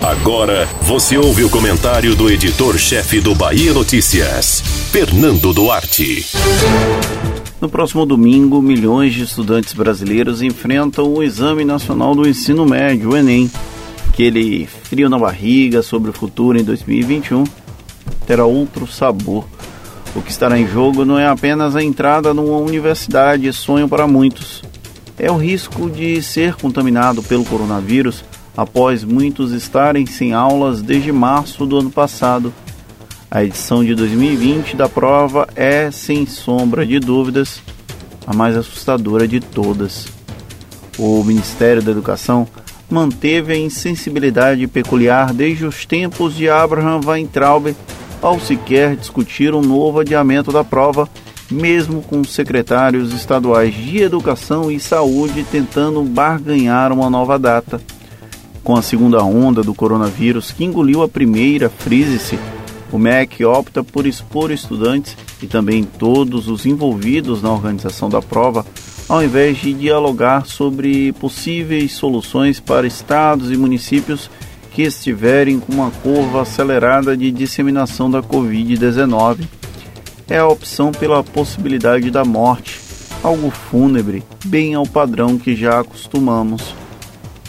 Agora você ouve o comentário do editor-chefe do Bahia Notícias, Fernando Duarte. No próximo domingo, milhões de estudantes brasileiros enfrentam o Exame Nacional do Ensino Médio, o Enem. Aquele frio na barriga sobre o futuro em 2021 terá outro sabor. O que estará em jogo não é apenas a entrada numa universidade, sonho para muitos. É o risco de ser contaminado pelo coronavírus após muitos estarem sem aulas desde março do ano passado. A edição de 2020 da prova é, sem sombra de dúvidas, a mais assustadora de todas. O Ministério da Educação manteve a insensibilidade peculiar desde os tempos de Abraham Weintraub ao sequer discutir um novo adiamento da prova, mesmo com secretários estaduais de Educação e Saúde tentando barganhar uma nova data. Com a segunda onda do coronavírus que engoliu a primeira, frise-se, o MEC opta por expor estudantes e também todos os envolvidos na organização da prova, ao invés de dialogar sobre possíveis soluções para estados e municípios que estiverem com uma curva acelerada de disseminação da Covid-19. É a opção pela possibilidade da morte, algo fúnebre, bem ao padrão que já acostumamos.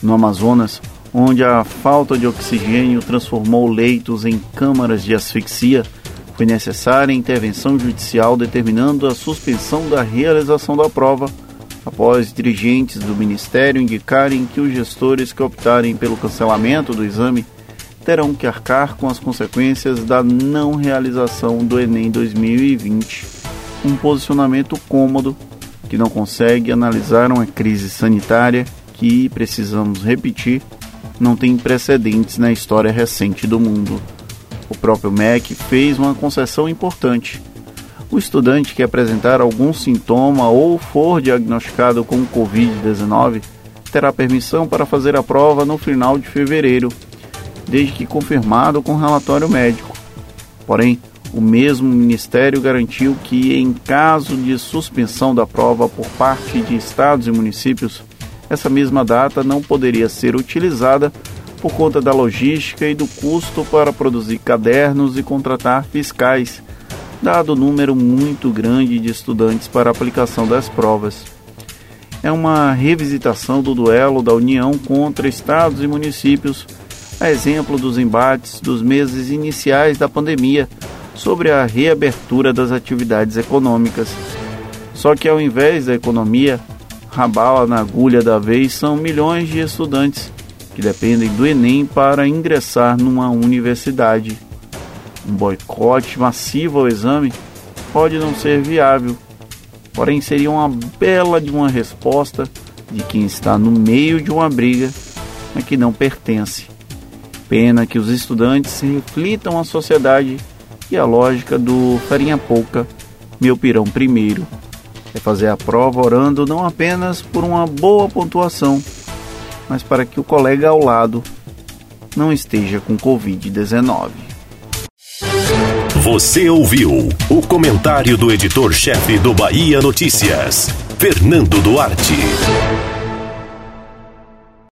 No Amazonas, onde a falta de oxigênio transformou leitos em câmaras de asfixia, foi necessária intervenção judicial determinando a suspensão da realização da prova, após dirigentes do Ministério indicarem que os gestores que optarem pelo cancelamento do exame terão que arcar com as consequências da não realização do Enem 2020. Um posicionamento cômodo que não consegue analisar uma crise sanitária que, precisamos repetir, não tem precedentes na história recente do mundo. O próprio MEC fez uma concessão importante. O estudante que apresentar algum sintoma ou for diagnosticado com Covid-19 terá permissão para fazer a prova no final de fevereiro, desde que confirmado com relatório médico. Porém, o mesmo Ministério garantiu que, em caso de suspensão da prova por parte de estados e municípios, essa mesma data não poderia ser utilizada por conta da logística e do custo para produzir cadernos e contratar fiscais, dado o número muito grande de estudantes para a aplicação das provas. É uma revisitação do duelo da União contra estados e municípios, a exemplo dos embates dos meses iniciais da pandemia sobre a reabertura das atividades econômicas. Só que ao invés da economia, a bala na agulha da vez são milhões de estudantes que dependem do Enem para ingressar numa universidade. Um boicote massivo ao exame pode não ser viável, porém seria uma bela de uma resposta de quem está no meio de uma briga, mas que não pertence. Pena que os estudantes reflitam a sociedade e a lógica do farinha pouca, meu pirão primeiro é fazer a prova orando não apenas por uma boa pontuação, mas para que o colega ao lado não esteja com Covid-19. Você ouviu o comentário do editor-chefe do Bahia Notícias, Fernando Duarte.